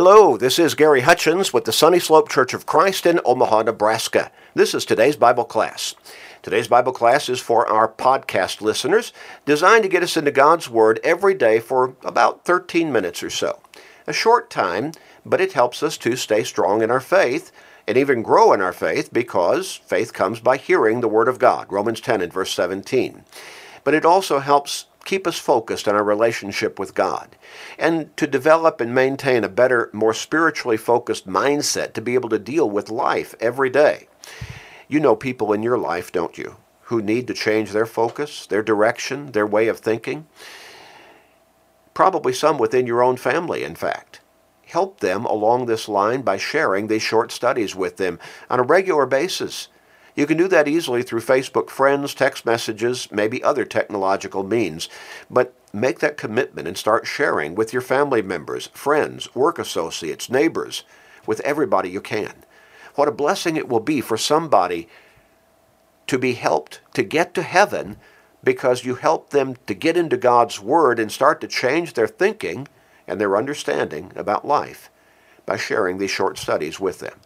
Hello, this is Gary Hutchins with the Sunny Slope Church of Christ in Omaha, Nebraska. This is today's Bible class. Today's Bible class is for our podcast listeners, designed to get us into God's Word every day for about 13 minutes or so. A short time, but it helps us to stay strong in our faith and even grow in our faith because faith comes by hearing the Word of God. Romans 10 and verse 17. But it also helps keep us focused on our relationship with God and to develop and maintain a better, more spiritually focused mindset to be able to deal with life every day. You know people in your life, don't you, who need to change their focus, their direction, their way of thinking? Probably some within your own family, in fact. Help them along this line by sharing these short studies with them on a regular basis you can do that easily through Facebook friends, text messages, maybe other technological means. But make that commitment and start sharing with your family members, friends, work associates, neighbors, with everybody you can. What a blessing it will be for somebody to be helped to get to heaven because you help them to get into God's Word and start to change their thinking and their understanding about life by sharing these short studies with them.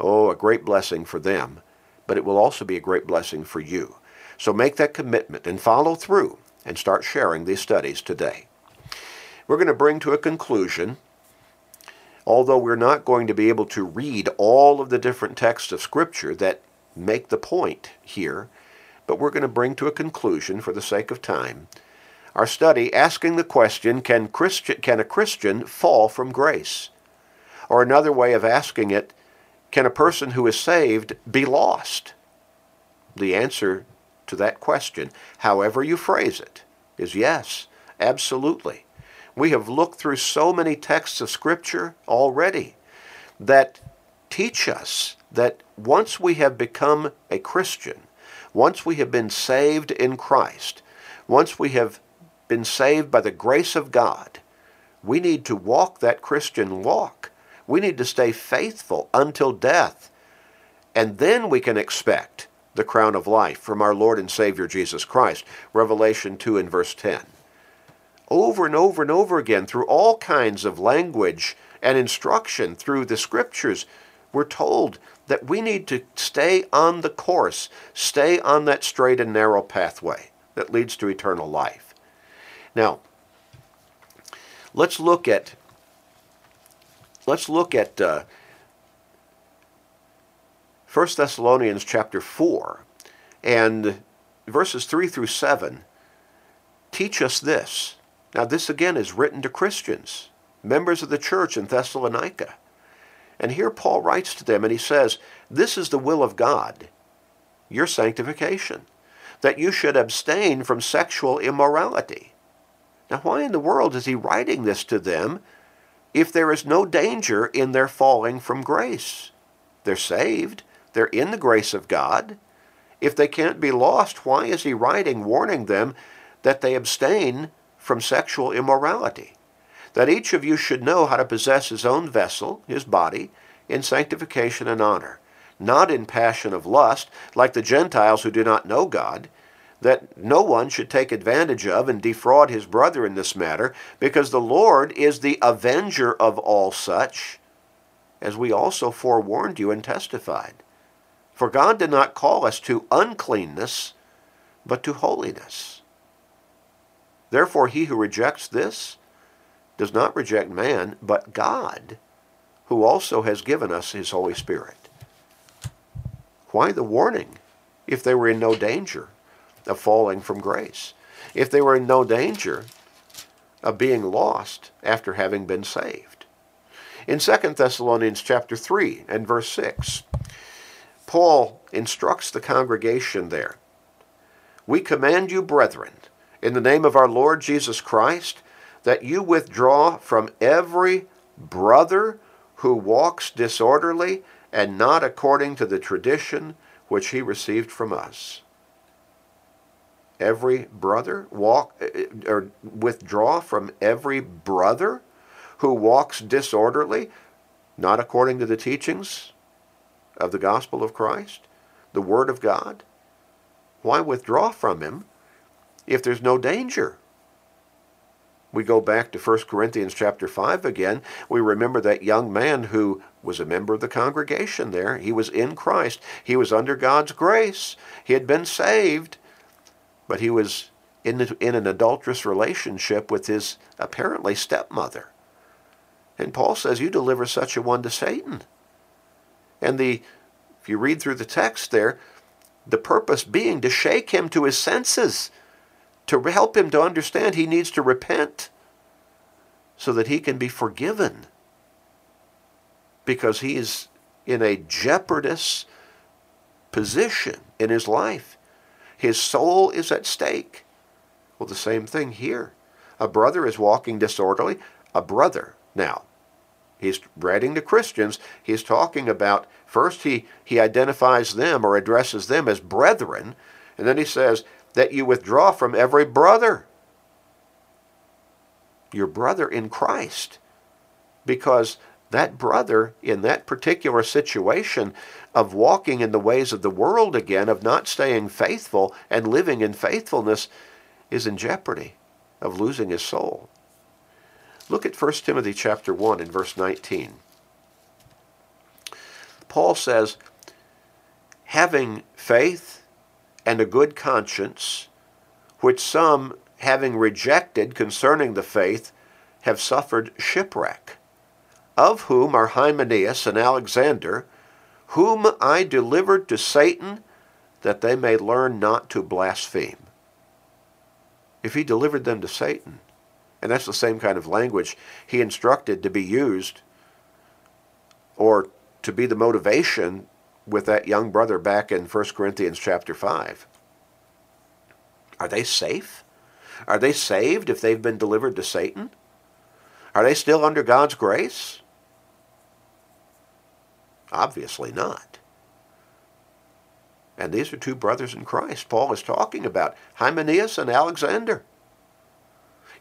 Oh, a great blessing for them but it will also be a great blessing for you. So make that commitment and follow through and start sharing these studies today. We're going to bring to a conclusion, although we're not going to be able to read all of the different texts of Scripture that make the point here, but we're going to bring to a conclusion for the sake of time our study asking the question can, Christian, can a Christian fall from grace? Or another way of asking it, can a person who is saved be lost? The answer to that question, however you phrase it, is yes, absolutely. We have looked through so many texts of Scripture already that teach us that once we have become a Christian, once we have been saved in Christ, once we have been saved by the grace of God, we need to walk that Christian walk we need to stay faithful until death. And then we can expect the crown of life from our Lord and Savior Jesus Christ. Revelation 2 and verse 10. Over and over and over again, through all kinds of language and instruction through the scriptures, we're told that we need to stay on the course, stay on that straight and narrow pathway that leads to eternal life. Now, let's look at Let's look at uh, 1 Thessalonians chapter 4 and verses 3 through 7 teach us this. Now, this again is written to Christians, members of the church in Thessalonica. And here Paul writes to them and he says, This is the will of God, your sanctification, that you should abstain from sexual immorality. Now, why in the world is he writing this to them if there is no danger in their falling from grace. They're saved, they're in the grace of God. If they can't be lost, why is he writing, warning them that they abstain from sexual immorality? That each of you should know how to possess his own vessel, his body, in sanctification and honor, not in passion of lust, like the Gentiles who do not know God, that no one should take advantage of and defraud his brother in this matter, because the Lord is the avenger of all such, as we also forewarned you and testified. For God did not call us to uncleanness, but to holiness. Therefore, he who rejects this does not reject man, but God, who also has given us his Holy Spirit. Why the warning if they were in no danger? Of falling from grace, if they were in no danger of being lost after having been saved. In 2 Thessalonians chapter 3 and verse 6, Paul instructs the congregation there, We command you, brethren, in the name of our Lord Jesus Christ, that you withdraw from every brother who walks disorderly and not according to the tradition which he received from us every brother walk uh, uh, or withdraw from every brother who walks disorderly not according to the teachings of the gospel of Christ the word of God why withdraw from him if there's no danger We go back to 1 Corinthians chapter 5 again. We remember that young man who was a member of the congregation there. He was in Christ. He was under God's grace. He had been saved, but he was in, in an adulterous relationship with his apparently stepmother. And Paul says, You deliver such a one to Satan. And the if you read through the text there, the purpose being to shake him to his senses to help him to understand he needs to repent so that he can be forgiven because he is in a jeopardous position in his life. His soul is at stake. Well, the same thing here. A brother is walking disorderly. A brother, now, he's writing to Christians. He's talking about, first he, he identifies them or addresses them as brethren, and then he says, that you withdraw from every brother. Your brother in Christ. Because that brother in that particular situation of walking in the ways of the world again, of not staying faithful and living in faithfulness, is in jeopardy of losing his soul. Look at 1 Timothy chapter 1 and verse 19. Paul says, having faith and a good conscience, which some, having rejected concerning the faith, have suffered shipwreck, of whom are Hymenaeus and Alexander, whom I delivered to Satan, that they may learn not to blaspheme. If he delivered them to Satan, and that's the same kind of language he instructed to be used, or to be the motivation with that young brother back in 1 Corinthians chapter 5. Are they safe? Are they saved if they've been delivered to Satan? Are they still under God's grace? Obviously not. And these are two brothers in Christ Paul is talking about, Hymenaeus and Alexander.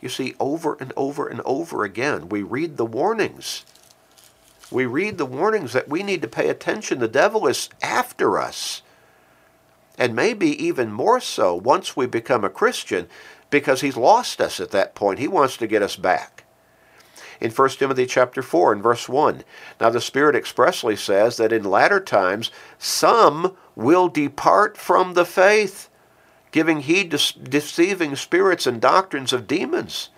You see, over and over and over again, we read the warnings we read the warnings that we need to pay attention. The devil is after us. And maybe even more so once we become a Christian because he's lost us at that point. He wants to get us back. In 1 Timothy chapter 4 and verse 1, now the Spirit expressly says that in latter times some will depart from the faith, giving heed to deceiving spirits and doctrines of demons.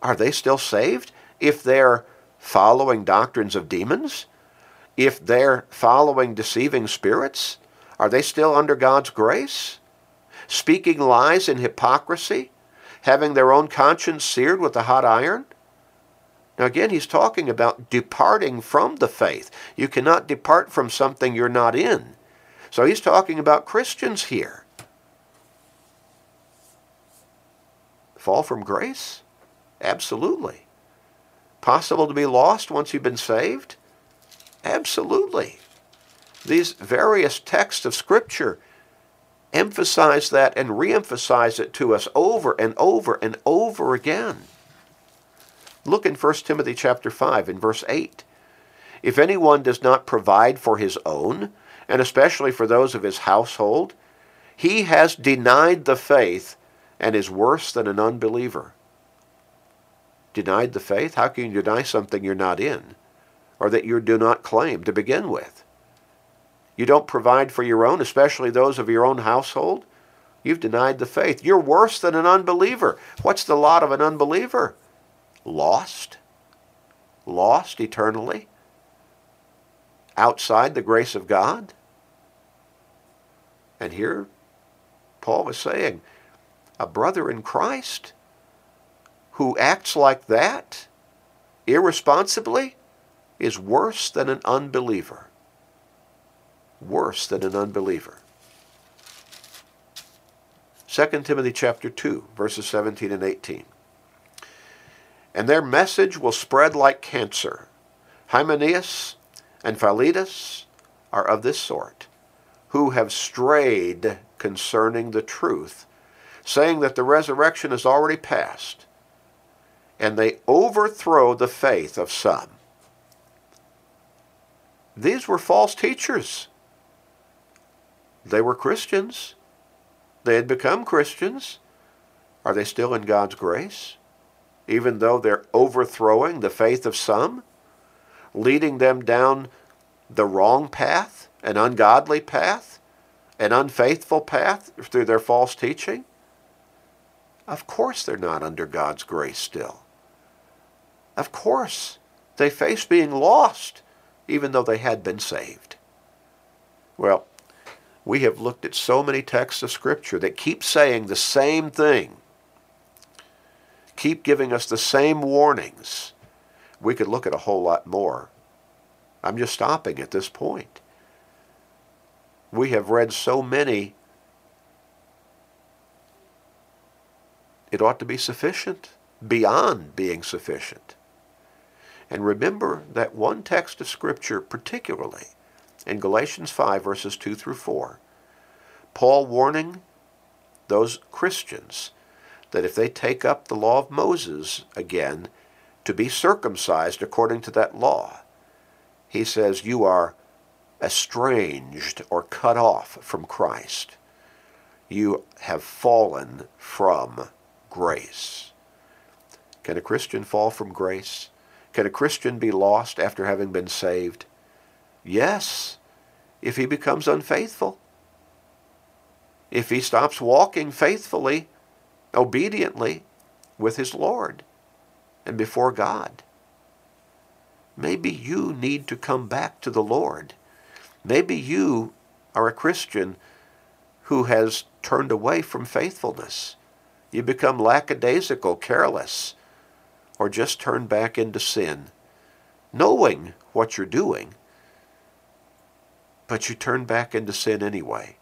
Are they still saved if they're following doctrines of demons? If they're following deceiving spirits, are they still under God's grace? Speaking lies in hypocrisy? Having their own conscience seared with a hot iron? Now, again, he's talking about departing from the faith. You cannot depart from something you're not in. So he's talking about Christians here. Fall from grace? Absolutely. Possible to be lost once you've been saved? Absolutely. These various texts of Scripture emphasize that and reemphasize it to us over and over and over again. Look in 1 Timothy chapter 5 in verse 8. If anyone does not provide for his own, and especially for those of his household, he has denied the faith and is worse than an unbeliever denied the faith? How can you deny something you're not in or that you do not claim to begin with? You don't provide for your own, especially those of your own household? You've denied the faith. You're worse than an unbeliever. What's the lot of an unbeliever? Lost. Lost eternally. Outside the grace of God. And here, Paul is saying, a brother in Christ who acts like that irresponsibly is worse than an unbeliever. Worse than an unbeliever. 2 Timothy chapter 2, verses 17 and 18. And their message will spread like cancer. Hymenaeus and Philetus are of this sort, who have strayed concerning the truth, saying that the resurrection is already past and they overthrow the faith of some. These were false teachers. They were Christians. They had become Christians. Are they still in God's grace? Even though they're overthrowing the faith of some, leading them down the wrong path, an ungodly path, an unfaithful path through their false teaching? Of course they're not under God's grace still. Of course they face being lost, even though they had been saved. Well, we have looked at so many texts of Scripture that keep saying the same thing, keep giving us the same warnings. We could look at a whole lot more. I'm just stopping at this point. We have read so many, it ought to be sufficient, beyond being sufficient. And remember that one text of Scripture particularly in Galatians 5, verses 2 through 4. Paul warning those Christians that if they take up the law of Moses again to be circumcised according to that law, he says, you are estranged or cut off from Christ. You have fallen from grace. Can a Christian fall from grace? Can a Christian be lost after having been saved? Yes if he becomes unfaithful. If he stops walking faithfully, obediently with his Lord and before God. Maybe you need to come back to the Lord. Maybe you are a Christian who has turned away from faithfulness. You become lackadaisical, careless, or just turn back into sin, knowing what you're doing, but you turn back into sin anyway,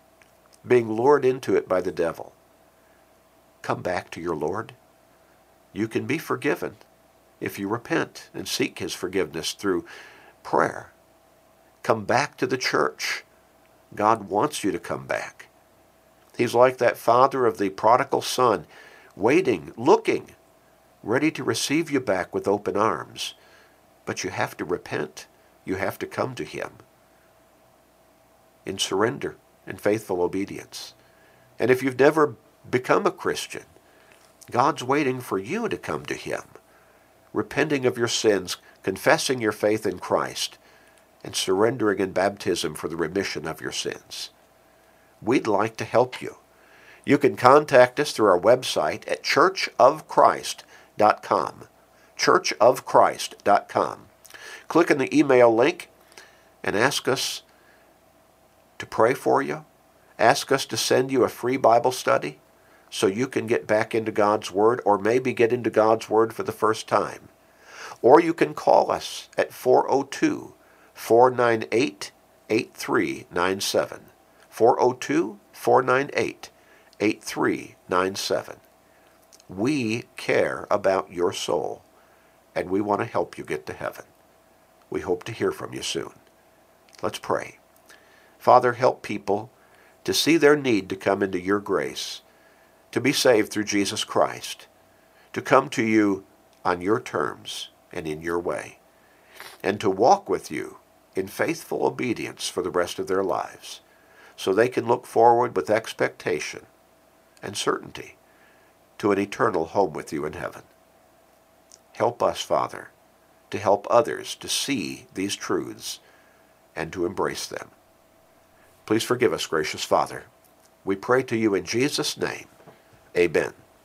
being lured into it by the devil. Come back to your Lord. You can be forgiven if you repent and seek his forgiveness through prayer. Come back to the church. God wants you to come back. He's like that father of the prodigal son, waiting, looking, ready to receive you back with open arms. But you have to repent. You have to come to him in surrender and faithful obedience. And if you've never become a Christian, God's waiting for you to come to Him, repenting of your sins, confessing your faith in Christ, and surrendering in baptism for the remission of your sins. We'd like to help you. You can contact us through our website at churchofchrist.com. Churchofchrist.com. Click on the email link and ask us to pray for you, ask us to send you a free Bible study so you can get back into God's Word or maybe get into God's Word for the first time. Or you can call us at 402 498 8397. 402 498 8397. We care about your soul and we want to help you get to heaven. We hope to hear from you soon. Let's pray. Father, help people to see their need to come into your grace, to be saved through Jesus Christ, to come to you on your terms and in your way, and to walk with you in faithful obedience for the rest of their lives, so they can look forward with expectation and certainty to an eternal home with you in heaven. Help us, Father, to help others to see these truths and to embrace them. Please forgive us, gracious Father. We pray to you in Jesus' name. Amen.